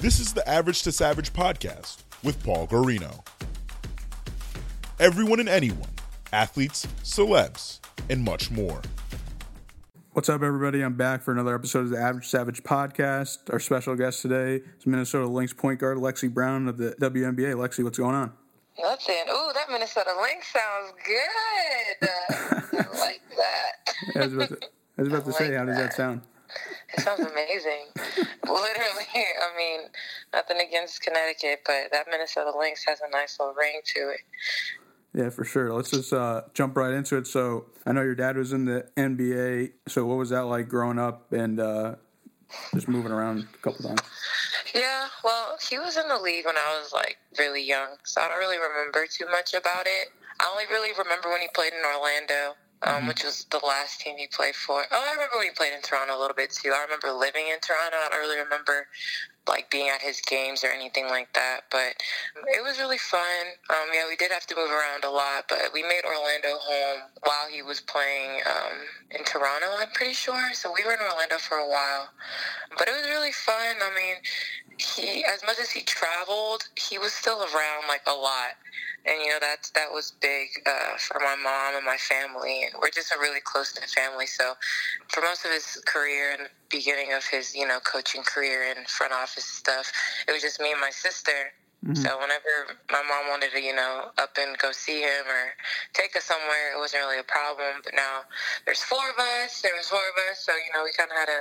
This is the Average to Savage podcast with Paul Guarino. Everyone and anyone, athletes, celebs, and much more. What's up, everybody? I'm back for another episode of the Average Savage podcast. Our special guest today is Minnesota Lynx point guard Lexie Brown of the WNBA. Lexie, what's going on? Nothing. Ooh, that Minnesota Lynx sounds good. I like that. I was about to, I was about to I say, like how does that that. sound? It sounds amazing. Literally, I mean, nothing against Connecticut, but that Minnesota Lynx has a nice little ring to it. Yeah, for sure. Let's just uh, jump right into it. So, I know your dad was in the NBA. So, what was that like growing up and uh, just moving around a couple times? Yeah, well, he was in the league when I was like really young, so I don't really remember too much about it. I only really remember when he played in Orlando, um, which was the last team he played for. Oh, I remember when he played in Toronto a little bit too. I remember living in Toronto. I don't really remember like being at his games or anything like that, but it was really fun. Um, yeah, we did have to move around a lot, but we made Orlando home while he was playing um, in Toronto. I'm pretty sure. So we were in Orlando for a while, but it was really fun. I mean, he as much as he traveled, he was still around like a lot, and you know that's that was big uh, for my mom and my family. We're just a really close knit family. So for most of his career and beginning of his you know coaching career and front office stuff, it was just me and my sister. So whenever my mom wanted to, you know, up and go see him or take us somewhere, it wasn't really a problem. But now there's four of us. There was four of us, so you know we kind of had to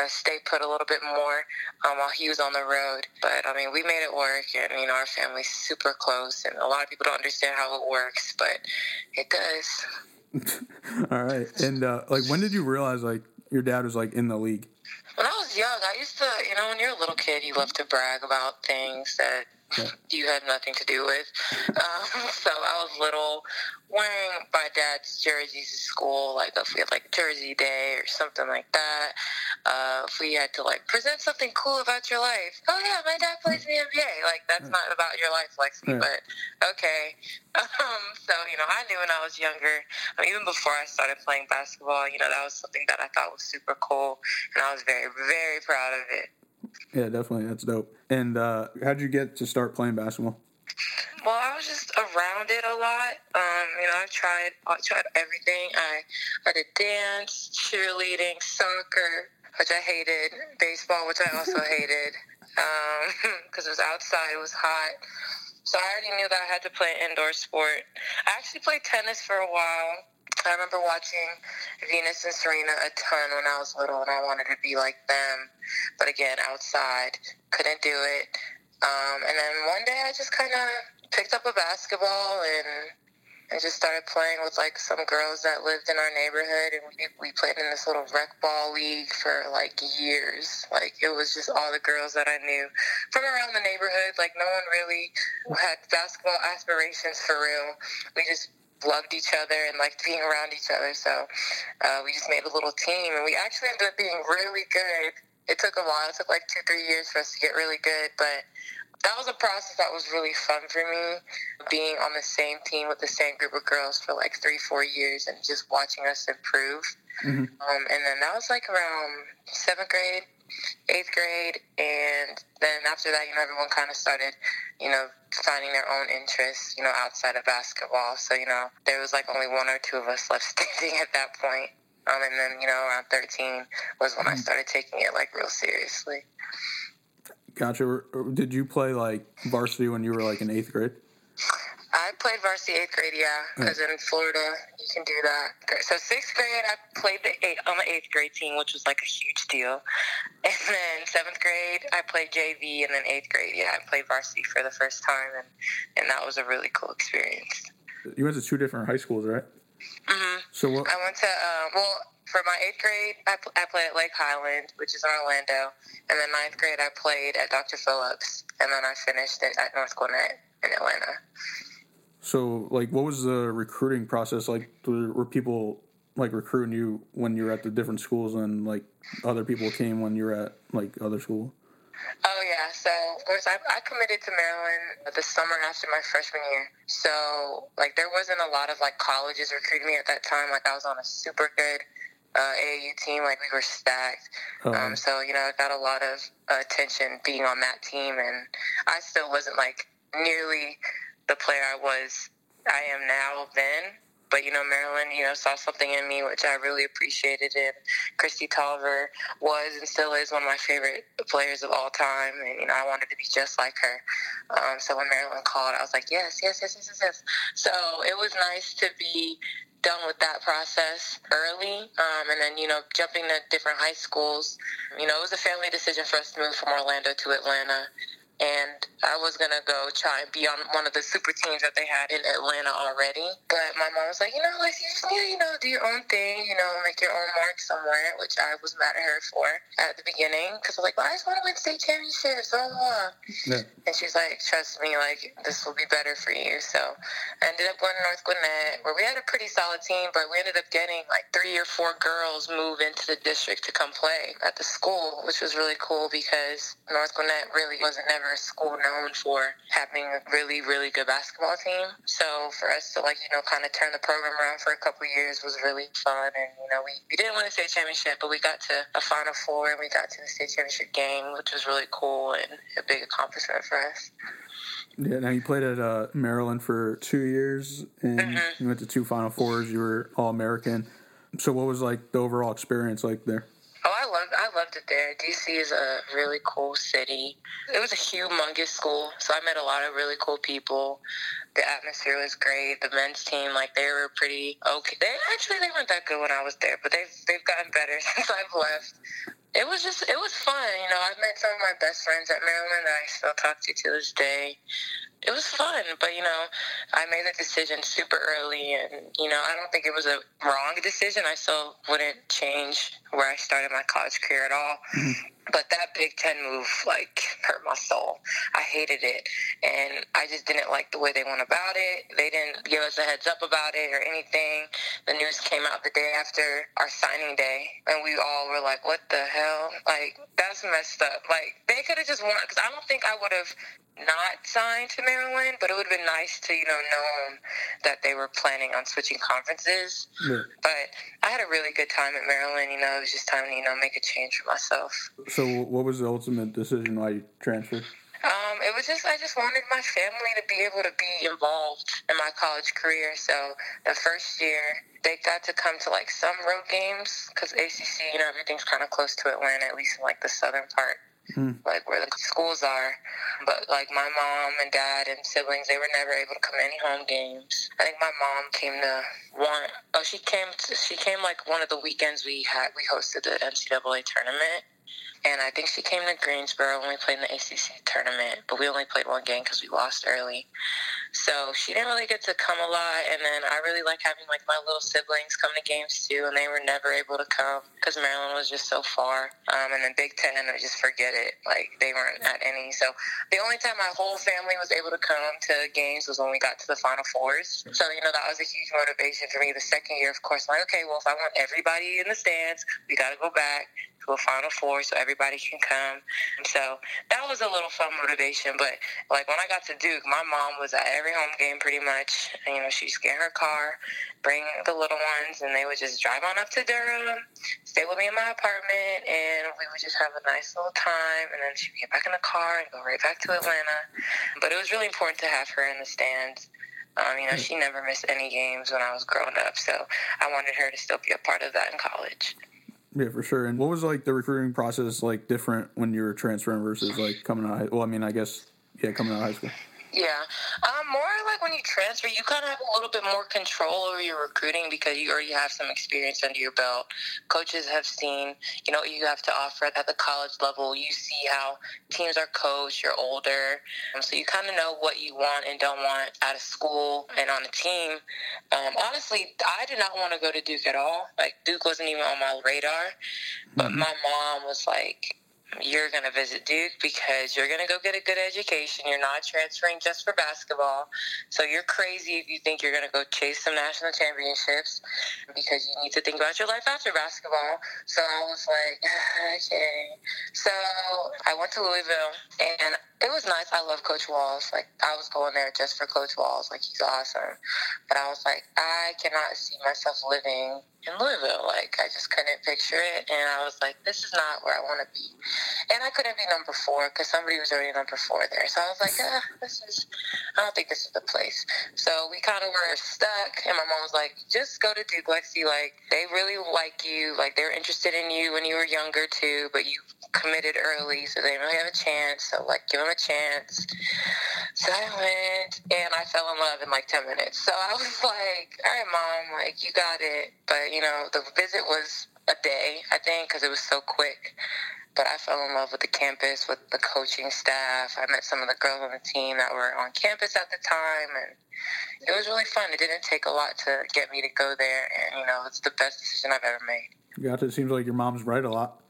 uh, stay put a little bit more um, while he was on the road. But I mean, we made it work, and you know our family's super close, and a lot of people don't understand how it works, but it does. All right. And, uh, like, when did you realize, like, your dad was, like, in the league? When I was young, I used to, you know, when you're a little kid, you love to brag about things that. you had nothing to do with. Um, so I was little, wearing my dad's jerseys to school, like if we had like Jersey Day or something like that. Uh, if we had to like present something cool about your life. Oh yeah, my dad plays in the NBA. Like that's not about your life, Lexie, but okay. Um, so you know, I knew when I was younger, I mean, even before I started playing basketball, you know, that was something that I thought was super cool, and I was very, very proud of it. Yeah, definitely. That's dope. And uh, how'd you get to start playing basketball? Well, I was just around it a lot. Um, you know, I tried, I tried everything. I, I did dance, cheerleading, soccer, which I hated, baseball, which I also hated, because it was outside, it was hot. So I already knew that I had to play an indoor sport. I actually played tennis for a while. I remember watching Venus and Serena a ton when I was little, and I wanted to be like them. But again, outside, couldn't do it. Um, and then one day I just kind of picked up a basketball and and just started playing with like some girls that lived in our neighborhood, and we, we played in this little rec ball league for like years. Like it was just all the girls that I knew from around the neighborhood. Like no one really had basketball aspirations for real. We just loved each other and liked being around each other. So uh, we just made a little team, and we actually ended up being really good. It took a while. It took like two, three years for us to get really good, but that was a process that was really fun for me. Being on the same team with the same group of girls for like three, four years, and just watching us improve. Mhm. Um, and then that was like around seventh grade, eighth grade, and then after that, you know, everyone kind of started, you know, finding their own interests, you know, outside of basketball. So, you know, there was like only one or two of us left standing at that point. Um, and then, you know, around 13 was when I started taking it like real seriously. Gotcha. Did you play like varsity when you were like in eighth grade? I played varsity eighth grade, yeah, because in Florida you can do that. So sixth grade, I played the eight, on the eighth grade team, which was like a huge deal. And then seventh grade, I played JV, and then eighth grade, yeah, I played varsity for the first time, and and that was a really cool experience. You went to two different high schools, right? hmm So what? I went to um, well for my eighth grade, I, pl- I played at Lake Highland, which is in Orlando, and then ninth grade, I played at Dr. Phillips, and then I finished it at North Gwinnett in Atlanta. So like, what was the recruiting process like? Were people like recruiting you when you were at the different schools, and like other people came when you were at like other school? Oh yeah, so of course I, I committed to Maryland the summer after my freshman year. So like there wasn't a lot of like colleges recruiting me at that time. Like I was on a super good uh, AAU team. Like we were stacked. Oh. Um, so you know, I got a lot of uh, attention being on that team, and I still wasn't like nearly the player I was, I am now then. But you know, Maryland, you know, saw something in me which I really appreciated. And Kristi Toliver was and still is one of my favorite players of all time. And you know, I wanted to be just like her. Um, so when Maryland called, I was like, yes, yes, yes, yes, yes, yes. So it was nice to be done with that process early, um, and then you know jumping to different high schools. You know, it was a family decision for us to move from Orlando to Atlanta and I was gonna go try and be on one of the super teams that they had in Atlanta already. But my mom was like, you know, like you just need to, you know, do your own thing, you know, make your own mark somewhere, which I was mad at her for at the beginning because I was like, well, I just want to win state championships, blah blah. blah. Yeah. And she's like, trust me, like this will be better for you. So I ended up going to North Gwinnett, where we had a pretty solid team, but we ended up getting like three or four girls move into the district to come play at the school, which was really cool because North Gwinnett really wasn't never a school known for having a really, really good basketball team. So for us to like, you know, kind of turn the program around for a couple of years was really fun. And, you know, we, we didn't win a state championship, but we got to a Final Four and we got to the state championship game, which was really cool and a big accomplishment for us. Yeah, now you played at uh, Maryland for two years, and Mm-hmm. you went to two Final Fours. You were All American. So, what was like the overall experience like there? I loved it there. DC is a really cool city. It was a humongous school, so I met a lot of really cool people. The atmosphere was great. The men's team, like they were pretty okay. They actually they weren't that good when I was there, but they've they've gotten better since I've left. It was just it was fun. You know, I've met some of my best friends at Maryland that I still talk to to this day. It was fun, but you know, I made the decision super early, and you know, I don't think it was a wrong decision. I still wouldn't change where I started my college career at all. Mm-hmm. But that Big Ten move, like, hurt my soul. I hated it, and I just didn't like the way they went about it. They didn't give us a heads up about it or anything. The news came out the day after our signing day, and we all were like, "What the hell? Like, that's messed up." Like, they could have just won because I don't think I would have not signed to Maryland, but it would have been nice to, you know, know that they were planning on switching conferences. Yeah. But I had a really good time at Maryland. You know, it was just time to, you know, make a change for myself. So, what was the ultimate decision why you transferred? Um, it was just I just wanted my family to be able to be involved in my college career. So the first year they got to come to like some road games because ACC, you know, everything's kind of close to Atlanta, at least in like the southern part, like where the schools are. But like my mom and dad and siblings, they were never able to come to any home games. I think my mom came to one. Oh, she came. To, she came like one of the weekends we had. We hosted the NCAA tournament. And I think she came to Greensboro when we played in the ACC tournament, but we only played one game because we lost early. So she didn't really get to come a lot. And then I really like having like my little siblings come to games too, and they were never able to come because Maryland was just so far. Um, and then Big Ten, I just forget it. Like they weren't at any. So the only time my whole family was able to come to games was when we got to the Final Fours. So you know that was a huge motivation for me. The second year, of course, like okay, well if I want everybody in the stands, we got to go back to a Final Four so everybody can come. So that was a little fun motivation. But like when I got to Duke, my mom was at every home game pretty much. And, you know, she'd get her car, bring the little ones, and they would just drive on up to Durham, stay with me in my apartment, and we would just have a nice little time. And then she'd get back in the car and go right back to Atlanta. But it was really important to have her in the stands. Um, you know, she never missed any games when I was growing up, so I wanted her to still be a part of that in college. Yeah, for sure. And what was like the recruiting process like different when you were transferring versus like coming out? Well, I mean, I guess yeah, coming out of high school. Yeah, um, more like when you transfer, you kind of have a little bit more control over your recruiting because you already have some experience under your belt. Coaches have seen, you know, what you have to offer at the college level. You see how teams are coached. You're older, um, so you kind of know what you want and don't want out of school and on a team. Um, honestly, I did not want to go to Duke at all. Like Duke wasn't even on my radar, but my mom was like, you're going to visit Duke because you're going to go get a good education. You're not transferring just for basketball. So you're crazy if you think you're going to go chase some national championships because you need to think about your life after basketball. So I was like, okay. So I went to Louisville and it was nice. I love Coach Walz. Like I was going there just for Coach Walz. Like he's awesome. But I was like, I cannot see myself living in Louisville. Like I just couldn't picture it, and I was like, this is not where I want to be. And I couldn't be number four because somebody was already number four there. So I was like, ah, this is. I don't think this is the place. So we kind of were stuck, and my mom was like, just go to Duke, Lexie. Like they really like you. Like they're interested in you when you were younger too, but you committed early, so they really have a chance. So like, give them a chance. So I went, and I fell in love in like ten minutes. So I was like, all right, mom, like you got it, but you know, the visit was a day, I think, because it was so quick. But I fell in love with the campus, with the coaching staff. I met some of the girls on the team that were on campus at the time, and it was really fun. It didn't take a lot to get me to go there, and you know, it's the best decision I've ever made. Yeah, it seems like your mom's right a lot.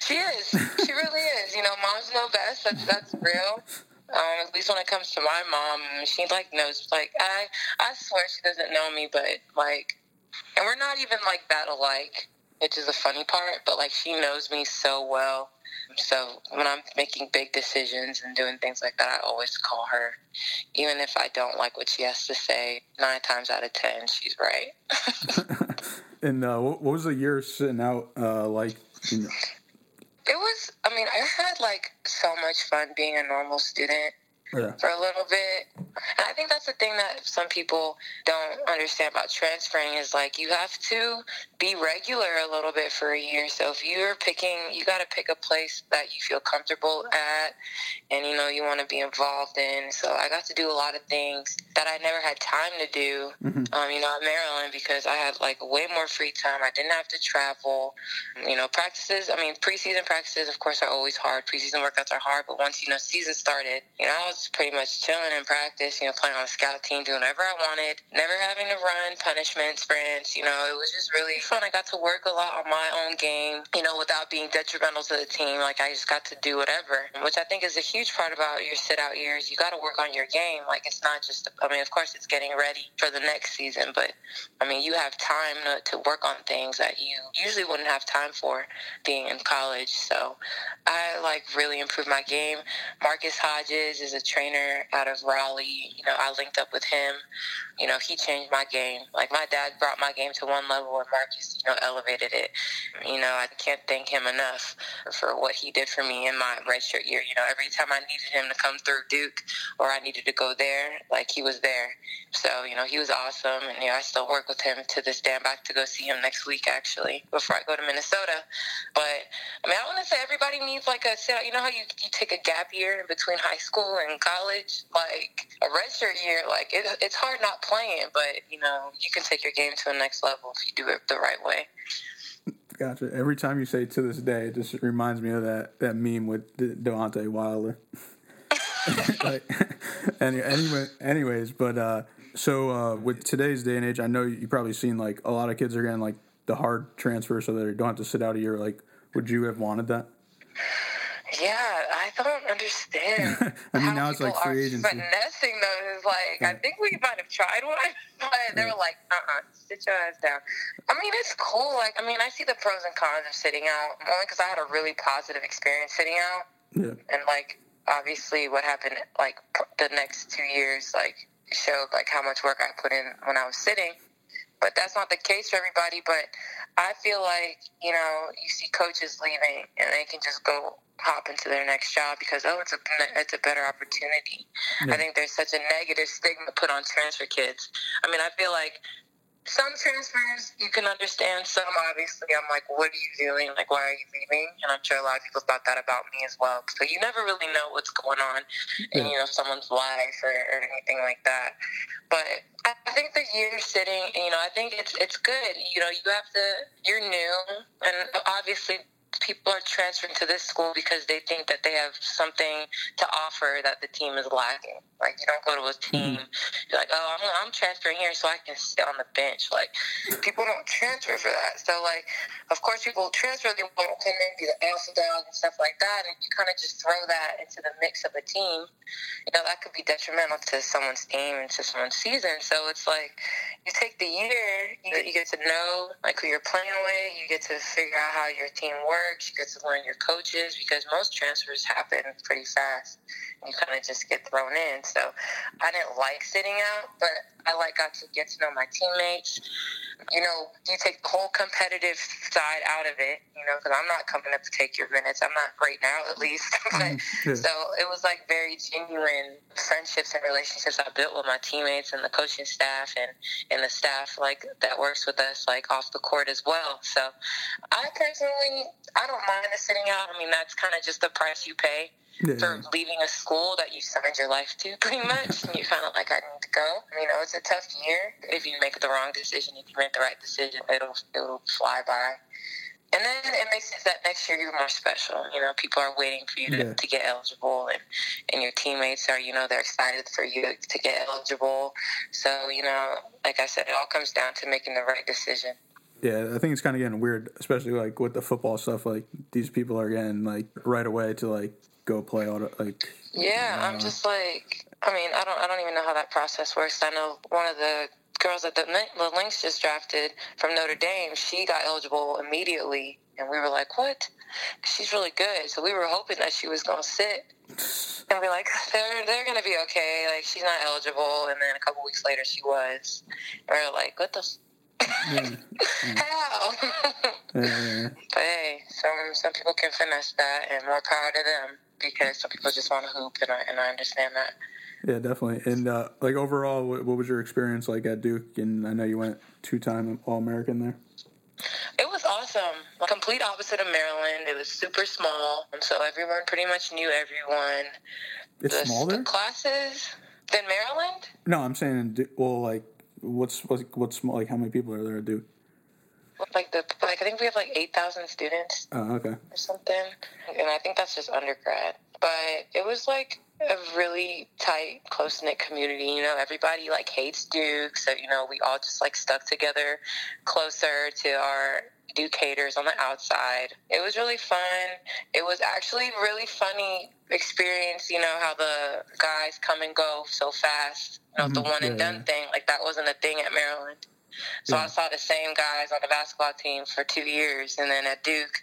She is. She really is. You know, moms know best. That's that's real. Um, at least when it comes to my mom, she like knows. Like I, I swear she doesn't know me, but like and we're not even like that alike, which is the funny part. But like she knows me so well. So when I'm making big decisions and doing things like that, I always call her, even if I don't like what she has to say. Nine times out of ten, she's right. and uh, what was the year sitting out uh, like? You know? It was. I mean, I had like so much fun being a normal student yeah. for a little bit. And I think that's the thing that some people don't understand about transferring is like you have to be regular a little bit for a year. So if you're picking, you got to pick a place that you feel comfortable at and you know you want to be involved in. So I got to do a lot of things that I never had time to do, mm-hmm. um, you know, at Maryland because I had like way more free time. I didn't have to travel. You know, practices, I mean, preseason practices, of course, are always hard. Preseason workouts are hard, but once, you know, season started, you know, I was pretty much chilling in practice, you know, playing on the scout team, doing whatever I wanted, never having to run punishment sprints. You know, it was just really fun. I got to work a lot on my own game, you know, without being detrimental to the team. Like, I just got to do whatever, which I think is a huge part about your sit out years. You got to work on your game. Like, it's not just, I mean, of course, it's getting ready for the next season, but I mean, you have time to, to work on things that you usually wouldn't have time for being in college. So I like really improved my game. Marcus Hodges is a trainer out of Raleigh. You know, I linked up with him. You know, he changed my game. Like my dad brought my game to one level, and Marcus, you know, elevated it. You know, I can't thank him enough for what he did for me in my redshirt year. You know, every time I needed him to come through Duke or I needed to go there, like he was there. So you know, he was awesome, and you know, I still work with him to this day. I'm back to go see him next week, actually, before I go to Minnesota. But I mean, I want to say everybody needs like a sit. You know how you you take a gap year in between high school and college, like a redshirt year. Like it, it's hard not playing, but you know, you can take your game to the next level if you do it the right way. Gotcha. Every time you say "to this day," it just reminds me of that that meme with De- Deontay Wilder. like, anyway, anyways, but uh, so uh, with today's day and age, I know you probably seen like a lot of kids are getting like the hard transfer, so they don't have to sit out a year. Like, would you have wanted that? Yeah, I don't understand. I mean, now it's like free agency. Finessing is like yeah. I think we might have tried one, but they were like, "Uh, uh-uh, sit your ass down." I mean, it's cool. Like, I mean, I see the pros and cons of sitting out only because I had a really positive experience sitting out. Yeah. And like, obviously, what happened like the next two years, like showed like how much work I put in when I was sitting. But that's not the case for everybody. But I feel like you know, you see coaches leaving and they can just go hop into their next job because oh it's a it's a better opportunity. Yeah. I think there's such a negative stigma put on transfer kids. I mean, I feel like some transfers you can understand. Some obviously, I'm like, what are you doing? Like, why are you leaving? And I'm sure a lot of people thought that about me as well. So you never really know what's going on in you know someone's life or, or anything like that. But I year sitting, you know, I think it's it's good. You know, you have to. You're new, and obviously people are transferring to this school because they think that they have something to offer that the team is lacking. Like you don't go to a team, mm-hmm. you're like, oh, I'm, I'm transferring here so I can sit on the bench. Like people don't transfer for that. So like, of course, people transfer. They want to come in, be the alpha dog and stuff like that, and you kind of just throw that into the mix of a team. You know that could be detrimental to someone's team and to someone's season. So it's like you take the year, you, you get to know like who you're playing with, you get to figure out how your team works, you get to learn your coaches because most transfers happen pretty fast. You kind of just get thrown in. So I didn't like sitting out, but I like got to get to know my teammates. You know, you take the whole competitive side out of it. You know, because I'm not coming up to take your minutes. I'm not right now, at least. but, mm, yeah. So it was like very genuine friendships and relationships I built with my teammates and the coaching staff and and the staff like that works with us like off the court as well. So I personally, I don't mind the sitting out. I mean, that's kind of just the price you pay yeah. for leaving a school that you signed your life to, pretty much. and you're kind of like, I need to go. You know, it's a tough year. If you make the wrong decision, if you make the right decision, it'll it'll fly by. And then it makes it that next year you're more special. You know, people are waiting for you to, yeah. to get eligible, and, and your teammates are, you know, they're excited for you to get eligible. So, you know, like I said, it all comes down to making the right decision. Yeah, I think it's kind of getting weird, especially like with the football stuff. Like these people are getting like right away to like go play all the, like. Yeah, I'm uh, just like, I mean, I don't, I don't even know how that process works. I know one of the girls that the, the Lynx just drafted from Notre Dame, she got eligible immediately, and we were like, what? She's really good. So we were hoping that she was going to sit. And we're like, they're they're gonna be okay. Like she's not eligible, and then a couple weeks later she was. And we are like, what the yeah. How? yeah. Mm-hmm. But hey, some some people can finesse that, and more power to them because some people just want to hoop, and I and I understand that. Yeah, definitely. And uh, like overall, what, what, was your experience like at Duke? And I know you went two time All American there. It was awesome. Complete opposite of Maryland. It was super small, so everyone pretty much knew everyone. It's the, small there. The classes than Maryland. No, I'm saying well, like what's what's what's like how many people are there at Duke? Like the like I think we have like eight thousand students. Oh, okay. Or something, and I think that's just undergrad. But it was like a really tight, close knit community. You know, everybody like hates Duke, so you know we all just like stuck together closer to our Ducators on the outside. It was really fun. It was actually really funny experience. You know how the guys come and go so fast. You know, mm-hmm. the one and done thing. Like that wasn't a thing at Maryland. So yeah. I saw the same guys on the basketball team for two years, and then at Duke,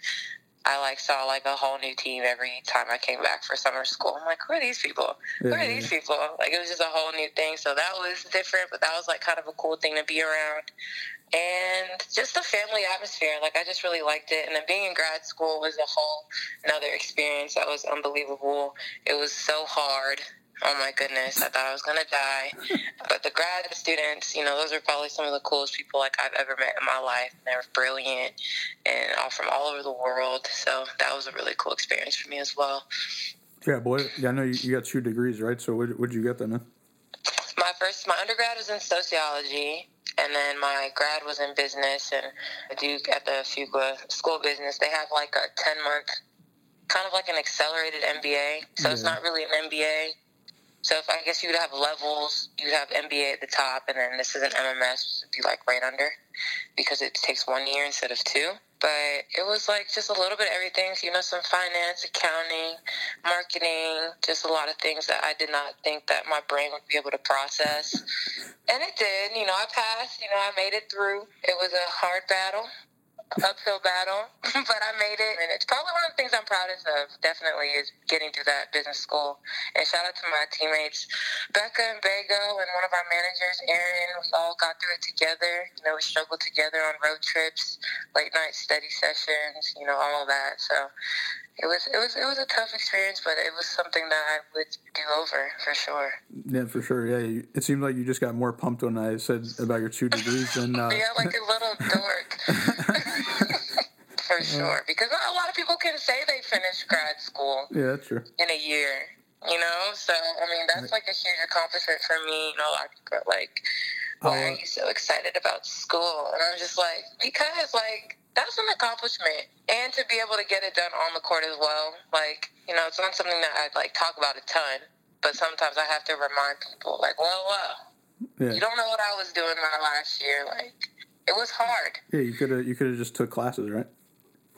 I like saw like a whole new team every time I came back for summer school. I'm like, who are these people? Who are these people? Like it was just a whole new thing. So that was different, but that was like kind of a cool thing to be around. And just the family atmosphere, like I just really liked it. And then being in grad school was a whole another experience that was unbelievable. It was so hard Oh my goodness, I thought I was gonna die. But the grad students, you know, those are probably some of the coolest people like I've ever met in my life. They were brilliant and all from all over the world. So that was a really cool experience for me as well. Yeah, boy. Yeah, I know you, you got two degrees, right? So what did you get then? My first, my undergrad was in sociology, and then my grad was in business. And Duke at the Fuqua School of Business, they have like a ten month, kind of like an accelerated MBA. So yeah. it's not really an MBA so if I guess you would have levels, you'd have MBA at the top, and then this is an MMS, which would be like right under, because it takes one year instead of two. But it was like just a little bit of everything. You know, some finance, accounting, marketing, just a lot of things that I did not think that my brain would be able to process. And it did. You know, I passed. You know, I made it through. It was a hard battle uphill battle, but I made it. And it's probably one of the things I'm proudest of, definitely, is getting through that business school. And shout out to my teammates, Becca and Bago, and one of our managers, Aaron. We all got through it together. You know, we struggled together on road trips, late night study sessions, you know, all of that. So it was it was it was a tough experience, but it was something that I would do over for sure. Yeah, for sure. Yeah, it seemed like you just got more pumped when I said about your two degrees and uh... yeah, like a little dork. for mm-hmm. sure, because a lot of people can say they finished grad school. Yeah, that's true. In a year, you know. So I mean, that's like a huge accomplishment for me. You know, a lot of people are like oh, why Oh, are uh you so excited about school? And I'm just like, because like that's an accomplishment, and to be able to get it done on the court as well. Like you know, it's not something that I like talk about a ton, but sometimes I have to remind people, like, well, well, Yeah. you don't know what I was doing my last year. Like it was hard. Yeah, you could have you could have just took classes, right?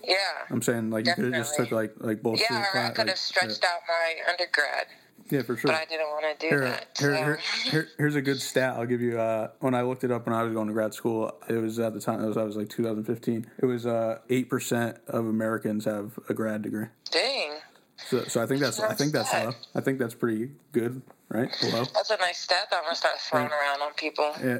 Yeah. I'm saying like you could have just took like like both. Yeah, or I cla- could have like, stretched out my undergrad, Yeah, yeah, for sure. but I didn't want to do Here, that. here, so. here, here- here's a good stat I'll give you. Uh, when I looked it up when I was going to grad school, it was at the time it was I was like 2015. It was uh eight percent of Americans have a grad degree. Dang, So, so I think that's I think that's low. I think that's pretty good, right? Low. that's a nice stat that I'm gonna start throwing around on people. Yeah,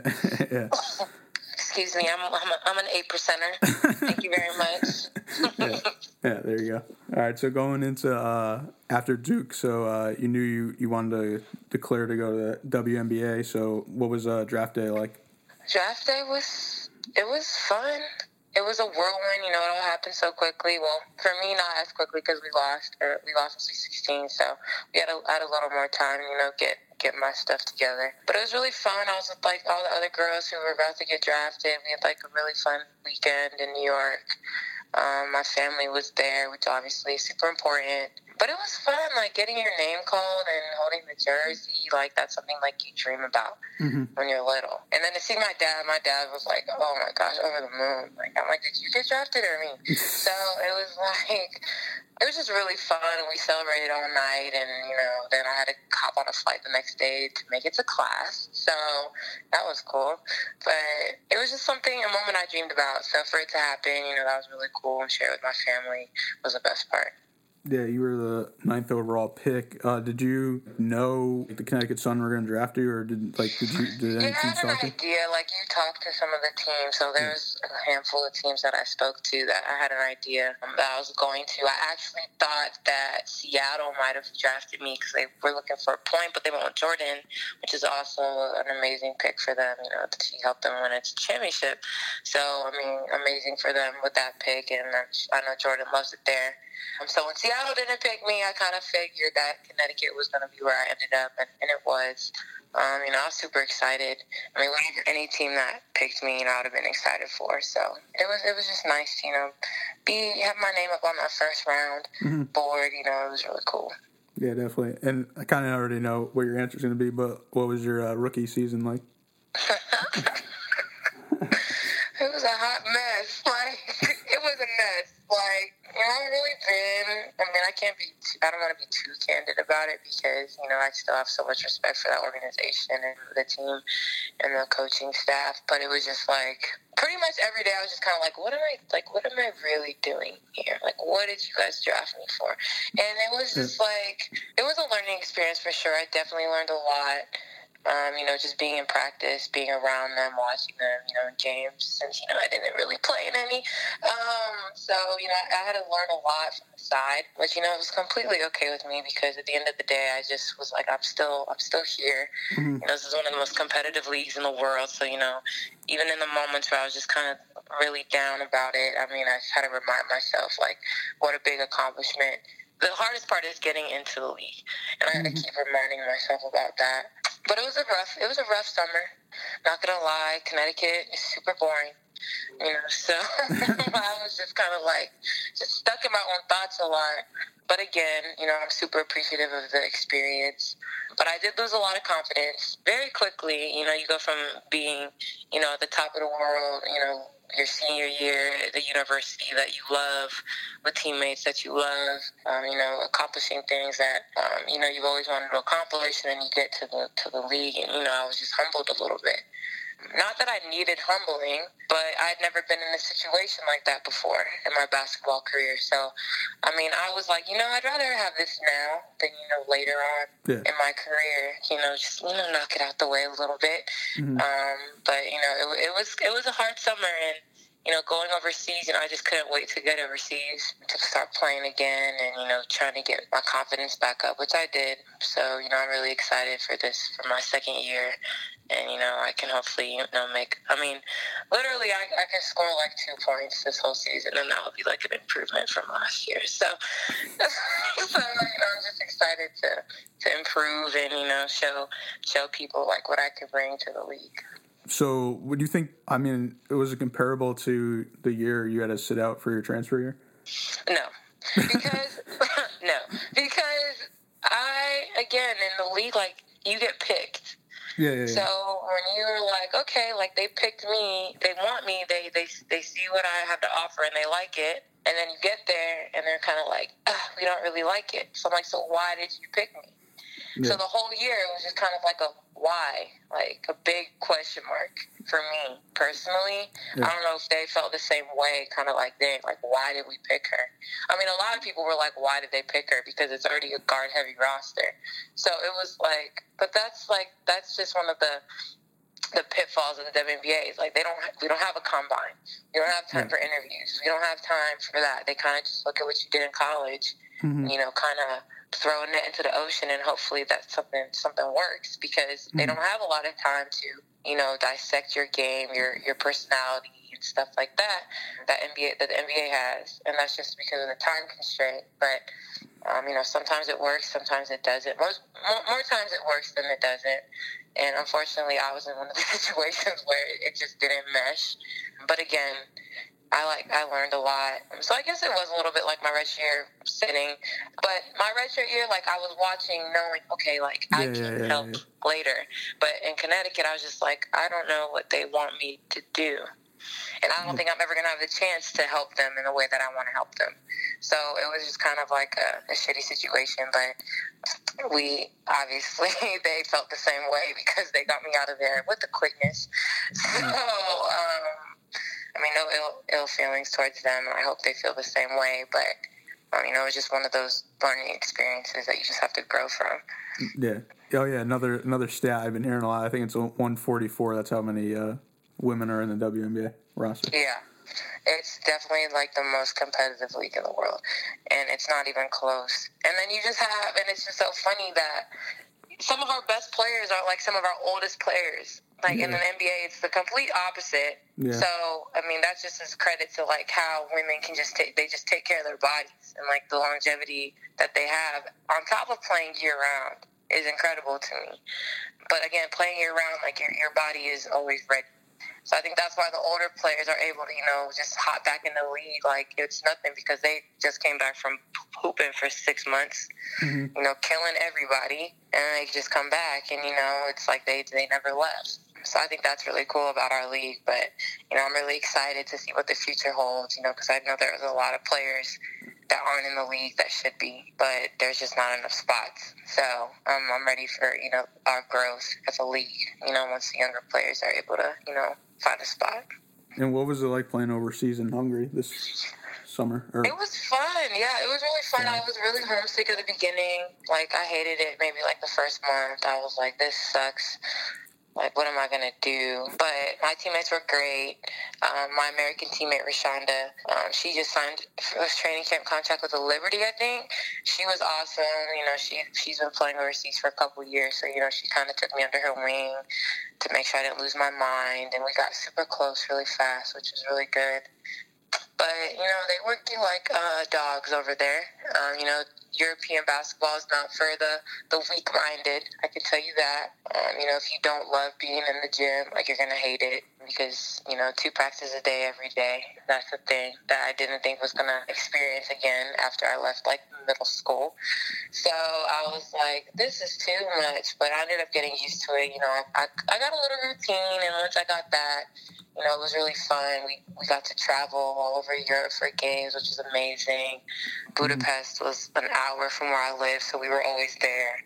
yeah, Excuse me, I'm I'm, a, I'm an eight percenter. Thank you very much. yeah, yeah. There you go. All right. So going into uh, after Duke, so uh, you knew you you wanted to declare to go to the WNBA. So what was uh, draft day like? Draft day was it was fun. It was a whirlwind. You know, it all happened so quickly. Well, for me, not as quickly because we lost. Or we lost in Sweet 16, so we had a, had a little more time. You know, get get my stuff together. But it was really fun. I was with like all the other girls who were about to get drafted. We had like a really fun weekend in New York. Um, my family was there, which obviously is super important. But it was fun, like getting your name called and holding the jersey. Like that's something like you dream about Mhm. when you're little. And then to see my dad, my dad was like, "Oh my gosh, over the moon!" Like I'm like, "Did you get drafted or me?" so it was like, it was just really fun. We celebrated all night, and you know, then I had to hop on a flight the next day to make it to class. So that was cool. But it was just something, a moment I dreamed about. So for it to happen, you know, that was really cool. And share it with my family was the best part. Yeah, you were the ninth overall pick. Uh, did you know the Connecticut Sun were going to draft you, or did like did you did I had an you? idea. Like you talked to some of the teams, so there was a handful of teams that I spoke to that I had an idea um, that I was going to. I actually thought that Seattle might have drafted me because they were looking for a point, but they went with Jordin, which is also an amazing pick for them. You know, she helped them win a championship. So I mean, amazing for them with that pick, and I know Jordin loves it there. Um, so when Seattle didn't pick me, I kind of figured that Connecticut was going to be where I ended up, and, and it was. Um, you know, I was super excited. I mean, any team that picked me, you know, I would have been excited for. So it was, it was just nice, to, you know, be have my name up on that first round Mhm. board. You know, it was really cool. Yeah, definitely. And I kind of already know what your answer is going to be, but what was your uh, rookie season like? It was a hot mess. Like it was a mess. Like you I've. I mean, I can't be. Too, I don't want to be too candid about it because you know I still have so much respect for that organization and the team and the coaching staff. But it was just like pretty much every day I was just kind of like, what am I like? What am I really doing here? Like, what did you guys draft me for? And it was hmm. just like it was a learning experience for sure. I definitely learned a lot. Um, you know, just being in practice, being around them, watching them, you know, games, since, you know, I didn't really play in any. Um, so, you know, I had to learn a lot from the side, but, you know, it was completely okay with me because at the end of the day, I just was like, I'm still, I'm still here. Mhm. You know, this is one of the most competitive leagues in the world. So, you know, even in the moments where I was just kind of really down about it, I mean, I just had to remind myself, like, what a big accomplishment. The hardest part is getting into the league, and I had to keep reminding myself about that. But it was a rough, it was a rough summer. Not gonna lie, Connecticut is super boring. You know, so I was just kind of like just stuck in my own thoughts a lot. But again, you know, I'm super appreciative of the experience. But I did lose a lot of confidence very quickly. You know, you go from being, you know, at the top of the world, you know, your senior year at the university that you love, with teammates that you love, um, you know, accomplishing things that um, you know you've always wanted to accomplish, and then you get to the to the league, and you know, I was just humbled a little bit. Not that I needed humbling, but I'd never been in a situation like that before in my basketball career. So, I mean, I was like, you know, I'd rather have this now than you know later on Yeah. in my career. You know, just you know, knock it out the way a little bit. Mhm. Um, but you know, it, it was it was a hard summer, and you know, going overseas, you know, I just couldn't wait to get overseas to start playing again, and you know, trying to get my confidence back up, which I did. So you know, I'm really excited for this for my second year, and you know, I can hopefully you know make. I mean, literally, I, I can score like two points this whole season, and that would be like an improvement from last year. So, so you know, I'm just excited to to improve and you know show show people like what I could bring to the league. So, would you think? I mean, it was it comparable to the year you had to sit out for your transfer year? No, because no, because I again in the league, like you get picked. Yeah, yeah, yeah. So when you're like, okay, like they picked me, they want me, they they they see what I have to offer and they like it, and then you get there and they're kind of like, we don't really like it. So I'm like, so why did you pick me? Yeah. So the whole year it was just kind of like a why, like a big question mark for me personally. Yeah. I don't know if they felt the same way, kind of like dang, like why did we pick her? I mean, a lot of people were like, why did they pick her? Because it's already a guard heavy roster. So it was like, but that's like that's just one of the the pitfalls of the WNBA is like they don't we don't have a combine. We don't have time Yeah. for interviews. We don't have time for that. They kind of just look at what you did in college Mhm. you know, kind of throw a net into the ocean and hopefully that something something works because they Mhm. don't have a lot of time to you know dissect your game, your your personality and stuff like that that NBA that the NBA has, and that's just because of the time constraint. But um, you know, sometimes it works, sometimes it doesn't. Most more, more times it works than it doesn't. And unfortunately, I was in one of the situations where it just didn't mesh. But again, I like I learned a lot. So I guess it was a little bit like my red year sitting, but my red shirt year, like I was watching, knowing okay, like I Yeah, can yeah, help yeah. later. But in Connecticut, I was just like, I don't know what they want me to do, and I don't Mm. think I'm ever gonna have the chance to help them in the way that I want to help them. So it was just kind of like a, a shitty situation, but we obviously they felt the same way because they got me out of there with the quickness. So. Um, I mean, no ill, ill feelings towards them. I hope they feel the same way. But um, you know, it's just one of those learning experiences that you just have to grow from. Yeah. Oh yeah. Another another stat I've been hearing a lot. I think it's 144. That's how many uh, women are in the WNBA roster. Yeah, it's definitely like the most competitive league in the world, and it's not even close. And then you just have, and it's just so funny that some of our best players are like some of our oldest players. Like in Yeah. the NBA, it's the complete opposite. Yeah. So I mean, that's just as credit to like how women can just take they just take care of their bodies and like the longevity that they have on top of playing year round is incredible to me. But again, playing year round, like your your body is always ready. So I think that's why the older players are able to, you know, just hop back in the league like it's nothing because they just came back from hooping for six months, Mhm. you know, killing everybody, and they just come back, and you know, it's like they they never left. So I think that's really cool about our league. But you know, I'm really excited to see what the future holds. You know, because I know there's a lot of players that aren't in the league that should be, but there's just not enough spots. So um, I'm ready for you know our growth as a league. You know, once the younger players are able to you know find a spot. And what was it like playing overseas in Hungary this summer? Or It was fun. Yeah, it was really fun. I was really homesick at the beginning. Like I hated it. Maybe like the first month, I was like, "This sucks." Like, what am I gonna do? But my teammates were great. Um, my American teammate Rashonda, um, she just signed a training camp contract with the Liberty. I think she was awesome. You know, she she's been playing overseas for a couple years, so you know, she kind of took me under her wing to make sure I didn't lose my mind, and we got super close really fast, which was really good. But you know, they work you like uh, dogs over there. Um, you know, European basketball is not for the the weak minded. I can tell you that. Um, you know, if you don't love being in the gym, like you're gonna hate it because you know two practices a day every day. That's the thing that I didn't think was gonna experience again after I left like middle school. So I was like, this is too much. But I ended up getting used to it. You know, I I got a little routine, and once I got that you know, it was really fun. We we got to travel all over Europe for games, which was amazing. Mm-hmm. Budapest was an hour from where I live, so we were always there.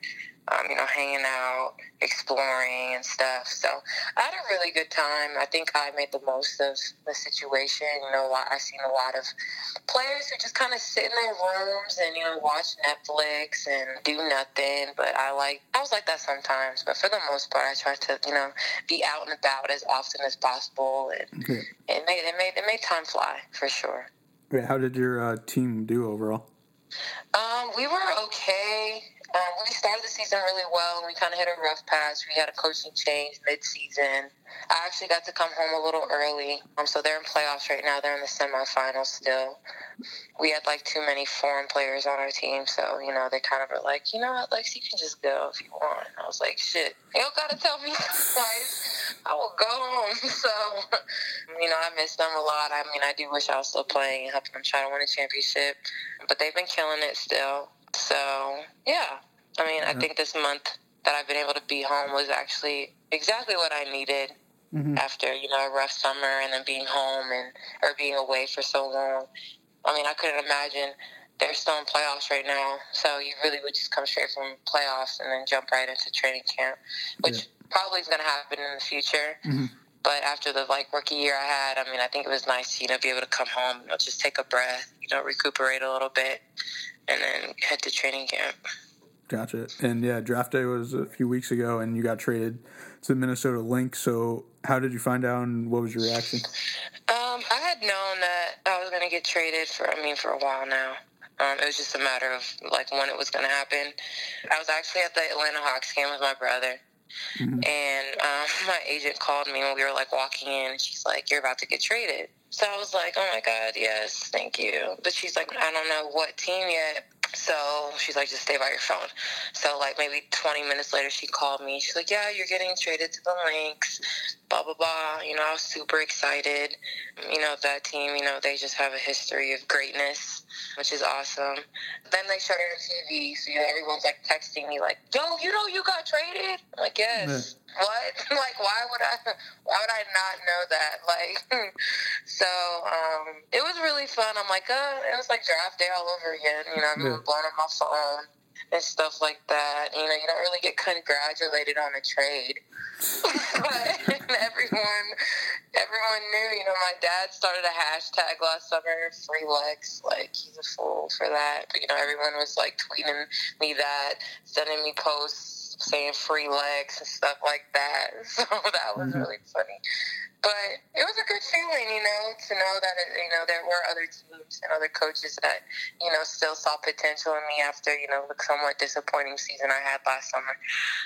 Um, you know, hanging out, exploring, and stuff. So I had a really good time. I think I made the most of the situation. You know, I seen a lot of players who just kind of sit in their rooms and you know watch Netflix and do nothing. But I like I was like that sometimes. But for the most part, I try to you know be out and about as often as possible, and Okay. it made it made it made time fly for sure. How did your uh, team do overall? Um, we were okay. Um, we started the season really well, and we kind of hit a rough patch. We had a coaching change mid-season. I actually got to come home a little early, um, so they're in playoffs right now. They're in the semifinals still. We had like too many foreign players on our team, so you know they kind of were like, you know what, Lex, you can just go if you want. I was like, shit, you don't gotta tell me twice. I will go home. So, you know, I miss them a lot. I mean, I do wish I was still playing and helping them try to win a championship, but they've been killing it still. So, yeah. I mean, I think this month that I've been able to be home was actually exactly what I needed Mhm. after, you know, a rough summer and then being home and or being away for so long. I mean, I couldn't imagine they're still in playoffs right now, so you really would just come straight from playoffs and then jump right into training camp, which Yeah. probably is going to happen in the future. Mhm. But after the like rookie year I had, I mean, I think it was nice to you know be able to come home, you know, just take a breath, you know, recuperate a little bit, and then head to training camp. Gotcha. And yeah, draft day was a few weeks ago, and you got traded to the Minnesota Lynx. So, how did you find out, and what was your reaction? Um, I had known that I was going to get traded for, I mean, for a while now. Um, it was just a matter of like when it was going to happen. I was actually at the Atlanta Hawks game with my brother, and um, my agent called me when we were like walking in, and she's like, "You're about to get traded." So I was like, "Oh my god, yes, thank you." But she's like, "I don't know what team yet." So she's like, just stay by your phone. So like maybe 20 minutes later, she called me. She's like, yeah, you're getting traded to the Lynx, blah blah blah. You know, I was super excited. You know, that team, you know, they just have a history of greatness, which is awesome. Then they showed it on TV, so you know, everyone's like texting me like, yo, you know, you got traded. I'm like, yes. What? like, why would I? Why would I not know that? Like, so um, it was really fun. I'm like, uh, it was like draft day all over again. You know, everyone Yeah. blowing up my phone and stuff like that. You know, you don't really get congratulated on a trade, but everyone, everyone knew. You know, my dad started a hashtag last summer, free Lex. Like he's a fool for that. But you know, everyone was like tweeting me that, sending me posts saying free legs and stuff like that. So that was Mhm. really funny. But it was a good feeling, you know, to know that you know there were other teams and other coaches that you know still saw potential in me after you know the somewhat disappointing season I had last summer.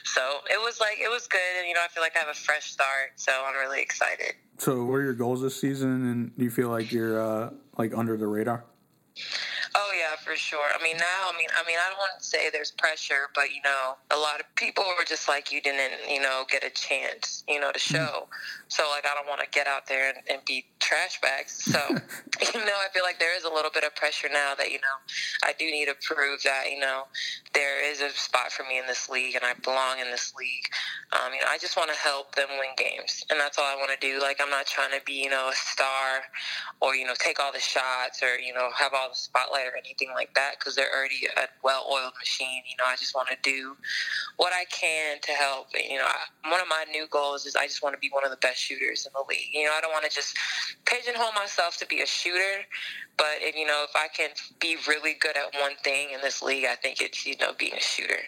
So it was like it was good, and you know I feel like I have a fresh start. So I'm really excited. So, what are your goals this season, and do you feel like you're uh, like under the radar? Oh yeah, for sure. I mean now, I mean, I mean, I don't want to say there's pressure, but you know, a lot of people were just like, you didn't, you know, get a chance, you know, to show. So like, I don't want to get out there and, and be trash bags. So you know, I feel like there is a little bit of pressure now that you know, I do need to prove that you know, there is a spot for me in this league and I belong in this league. Um, you know, I just want to help them win games, and that's all I want to do. Like, I'm not trying to be, you know, a star or you know take all the shots or you know have all the spotlight or anything like that because they're already a well-oiled machine you know i just want to do what i can to help and, you know I, one of my new goals is i just want to be one of the best shooters in the league you know i don't want to just pigeonhole myself to be a shooter but if, you know if i can be really good at one thing in this league i think it's you know being a shooter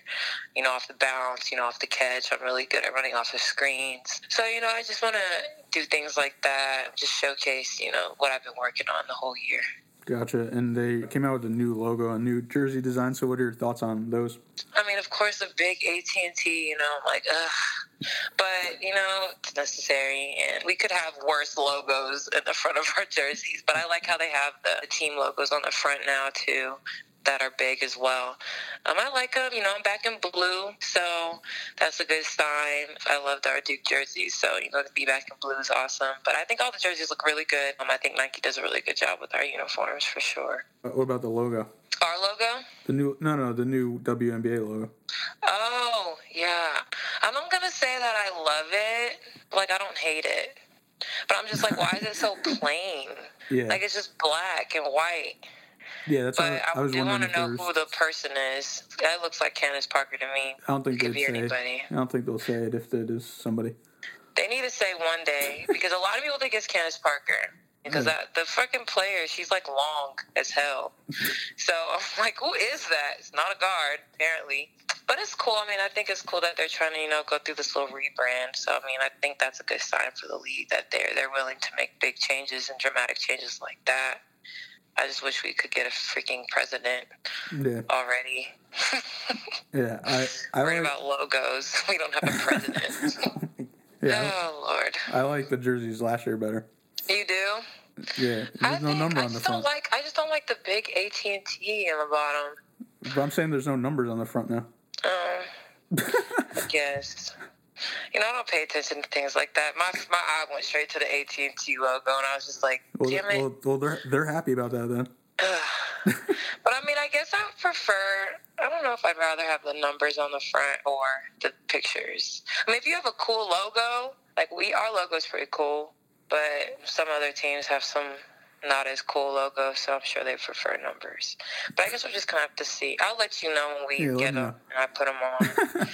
you know off the bounce you know off the catch i'm really good at running off the screens so you know i just want to do things like that just showcase you know what i've been working on the whole year Gotcha. And they came out with a new logo, a new jersey design. So, what are your thoughts on those? I mean, of course, the big AT and T. You know, like, ugh. But you know, it's necessary, and we could have worse logos in the front of our jerseys. But I like how they have the team logos on the front now too, that are big as well. Um, I like them. You know, I'm back in blue, so that's a good sign. I loved our Duke jerseys, so you know, to be back in blue is awesome. But I think all the jerseys look really good. Um, I think Nike does a really good job with our uniforms for sure. Uh, What about the logo? Our logo. The new, no, no, the new WNBA logo. Oh, yeah. I'm not going to say that I love it. Like, I don't hate it. But I'm just like, why is it so plain? Yeah, Like, it's just black and white. Yeah. That's But I, I was do want to know who the person is. That looks like Candace Parker to me. I don't think It could be say. anybody. I don't think they'll say it if it is somebody. They need to say one day because a lot of people think it's Candace Parker. Because Yeah. that, the freaking player, she's like long as hell. So I'm like, who is that? It's not a guard, apparently. But it's cool. I mean, I think it's cool that they're trying to, you know, go through this little rebrand. So I mean, I think that's a good sign for the league that they're they're willing to make big changes and dramatic changes like that. I just wish we could get a freaking president Yeah, already. yeah. I, I Worried like, about logos. We don't have a president. yeah. oh Lord, I like the jerseys last year better. you do. Yeah, I no number I on the front. don't like. I just don't like the big AT and T on the bottom. But I'm saying there's no numbers on the front now. Um, I guess. You know, I don't pay attention to things like that. My my eye went straight to the AT and T logo, and I was just like, Well, "Damn it!" well, well, they're they're happy about that then. But I mean, I guess I would prefer. I don't know if I'd rather have the numbers on the front or the pictures. I mean, if you have a cool logo, like we, our logo's pretty cool, but some other teams have some not as cool logo, so I'm sure they prefer numbers. But I guess we're just gonna have to see. I'll let you know when we Yeah, get them and I put them on,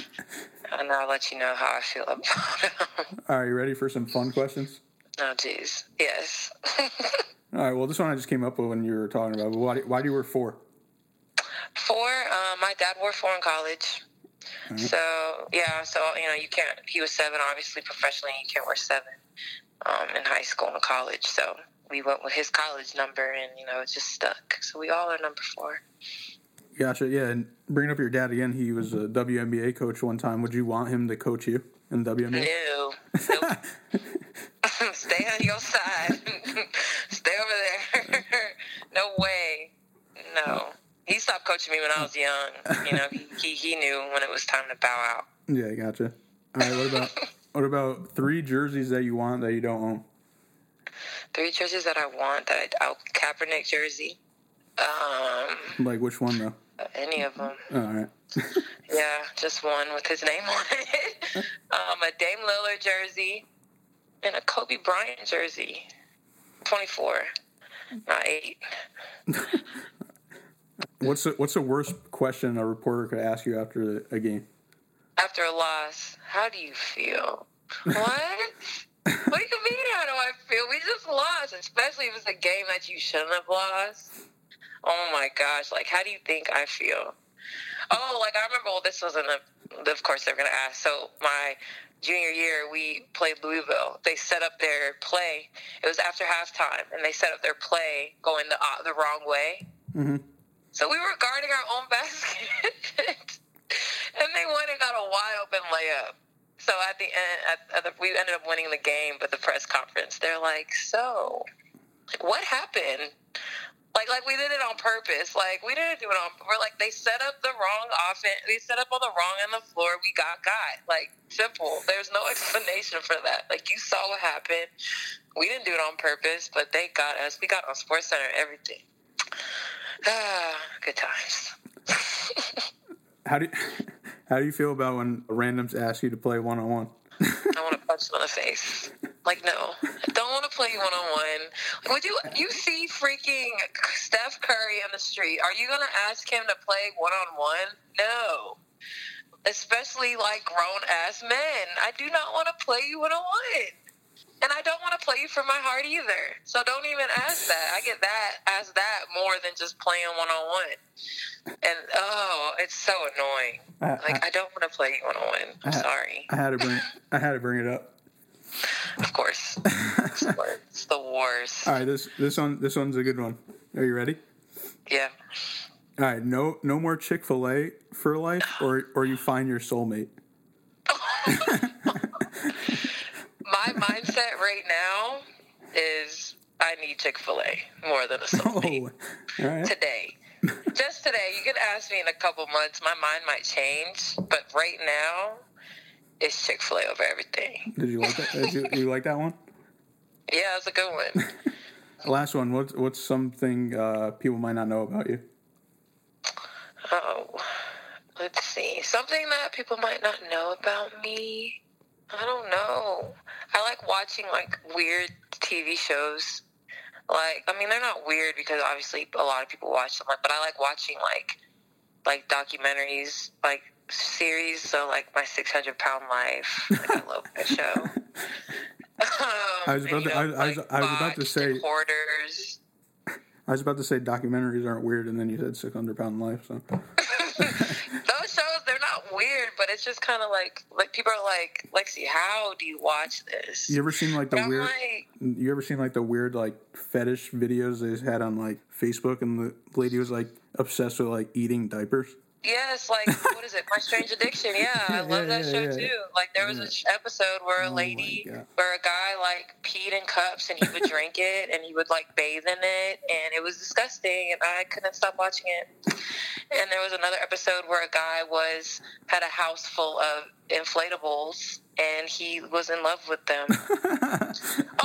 and I'll let you know how I feel about them. Right, you ready for some fun questions? oh, jeez, yes. All right. Well, this one I just came up with when you were talking about. Why do, why do you wear four? Four. Um, my dad wore four in college. So yeah, so you know you can't. He was seven, obviously professionally. You can't wear seven um, in high school and college. So we went with his college number, and you know it just stuck. So we all are number four. Gotcha. Yeah, and bringing up your dad again, he was a WNBA coach one time. Would you want him to coach you in WNBA? No, nope. stay on your side. stay over there. no way. No. He stopped coaching me when I was young. You know, he, he he knew when it was time to bow out. Yeah, gotcha. All right. What about what about three jerseys that you want that you don't own? Three jerseys that I want that I, oh, Kaepernick jersey. Um, Like which one though? any of them. All right. Yeah, just one with his name on it. um, a Dame Lillard jersey and a Kobe Bryant jersey. 24, not 8. What's the, what's the worst question a reporter could ask you after a game? After a loss, how do you feel? What? What do you mean, how do I feel? We just lost, especially if it's a game that you shouldn't have lost. Oh my gosh, like, how do you think I feel? Oh, like, I remember, well, this wasn't a, of course, they're going to ask. So, my junior year, we played Louisville. They set up their play. It was after halftime, and they set up their play going the, uh, the wrong way. Mm-hmm. So, we were guarding our own basket. and they went and got a wide open layup. So at the end, at, at the, we ended up winning the game. But the press conference, they're like, "So, like, what happened? Like, like we did it on purpose. Like we didn't do it on. We're like they set up the wrong offense. They set up on the wrong end of the floor. We got got. Like simple. There's no explanation for that. Like you saw what happened. We didn't do it on purpose, but they got us. We got on Sports Center. Everything. Ah, good times. How do you, how do you feel about when randoms ask you to play one on one? I want to punch them in the face. Like, no, I don't want to play one on one. Would you? You see freaking Steph Curry in the street? Are you gonna ask him to play one on one? No. Especially like grown ass men. I do not want to play you one on one. And I don't want to play you for my heart either. So don't even ask that. I get that, ask that more than just playing one on one. And oh, it's so annoying. I- Like I- I don't want to play you one on one. I'm I- sorry. I had to bring I had to bring it up. Of course. It's the worst. It's the worst. All right, this this one this one's a good one. Are you ready? Yeah. All right, no no more Chick Fil A for life, or or you find your soulmate. My mindset right now is I need Chick fil A more than a soulmate. Oh, right. Today. Just today. You could ask me in a couple months. My mind might change. But right now, it's Chick fil A over everything. Did you like that? Did you, you like that one? Yeah, it's a good one. Last one. What's what's something uh, people might not know about you? Oh, let's see. Something that people might not know about me. I don't know. I like watching like weird TV shows. Like, I mean, they're not weird because obviously a lot of people watch them. Like, but I like watching like like documentaries, like series. So like my Six Hundred Pound Life. Like, I love that show. Um, I was about and, to- know, I was- I was- I was about to say- Hoarders. I was about to say documentaries aren't weird, and then you said six hundred pound life. So those shows they're not weird, but it's just kind of like like people are like Lexie, how do you watch this? you ever seen like the But weird? like, You ever seen like the weird like fetish videos they had on like Facebook, and the lady was like obsessed with like eating diapers? Yes, like what is it? My Strange Addiction. Yeah, I love Yeah, that yeah, show yeah. too. Like there was Yeah. a episode where a Oh lady, God. where a guy like peed in cups and he would drink it and he would like bathe in it and it was disgusting and I couldn't stop watching it. And there was another episode where a guy was had a house full of inflatables and he was in love with them.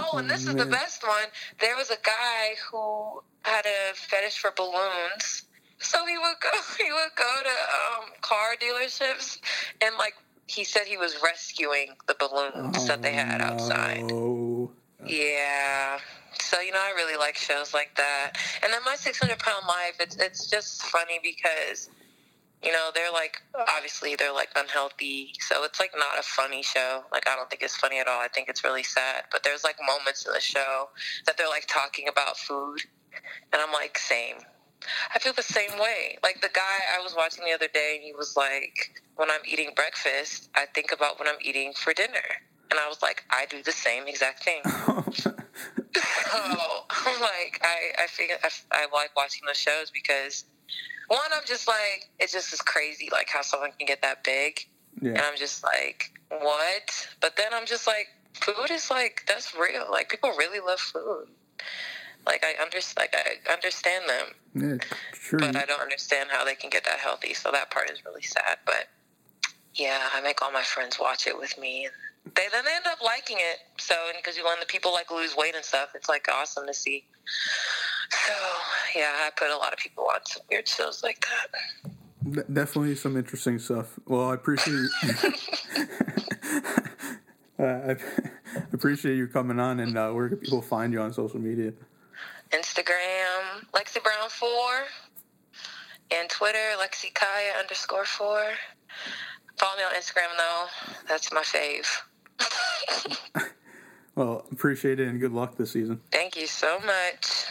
Oh, and this is the best one. There was a guy who had a fetish for balloons. So he would go he would go to um, car dealerships and like he said he was rescuing the balloons that they had outside. Oh, Yeah. So you know, I really like shows like that. And then my 600 pound life, it's it's just funny because you know they're like obviously they're like unhealthy, so it's like not a funny show. Like I don't think it's funny at all. I think it's really sad. But there's like moments in the show that they're like talking about food, and I'm like, same. I feel the same way. Like the guy I was watching the other day, and he was like, when I'm eating breakfast, I think about when I'm eating for dinner. And I was like, I do the same exact thing. So I'm like, I I figure I, I like watching those shows because one, I'm just like, it just is crazy, like how someone can get that big, and. I'm just like, what? But then I'm just like, food is like that's real. Like people really love food. Like I understand, like I understand them, Yeah, sure. but I don't understand how they can get that healthy. So that part is really sad. But yeah, I make all my friends watch it with me, and they then they end up liking it. So because you learn the people like lose weight and stuff, it's like awesome to see. So yeah, I put a lot of people on some weird shows like that. De- definitely some interesting stuff. Well, I appreciate uh, I appreciate you coming on, and uh, where can people find you on social media? Instagram, Lexie Brown four, and Twitter, Lexie Kaya underscore four. Follow me on Instagram though. That's my fave. Well, appreciate it, and good luck this season. Thank you so much.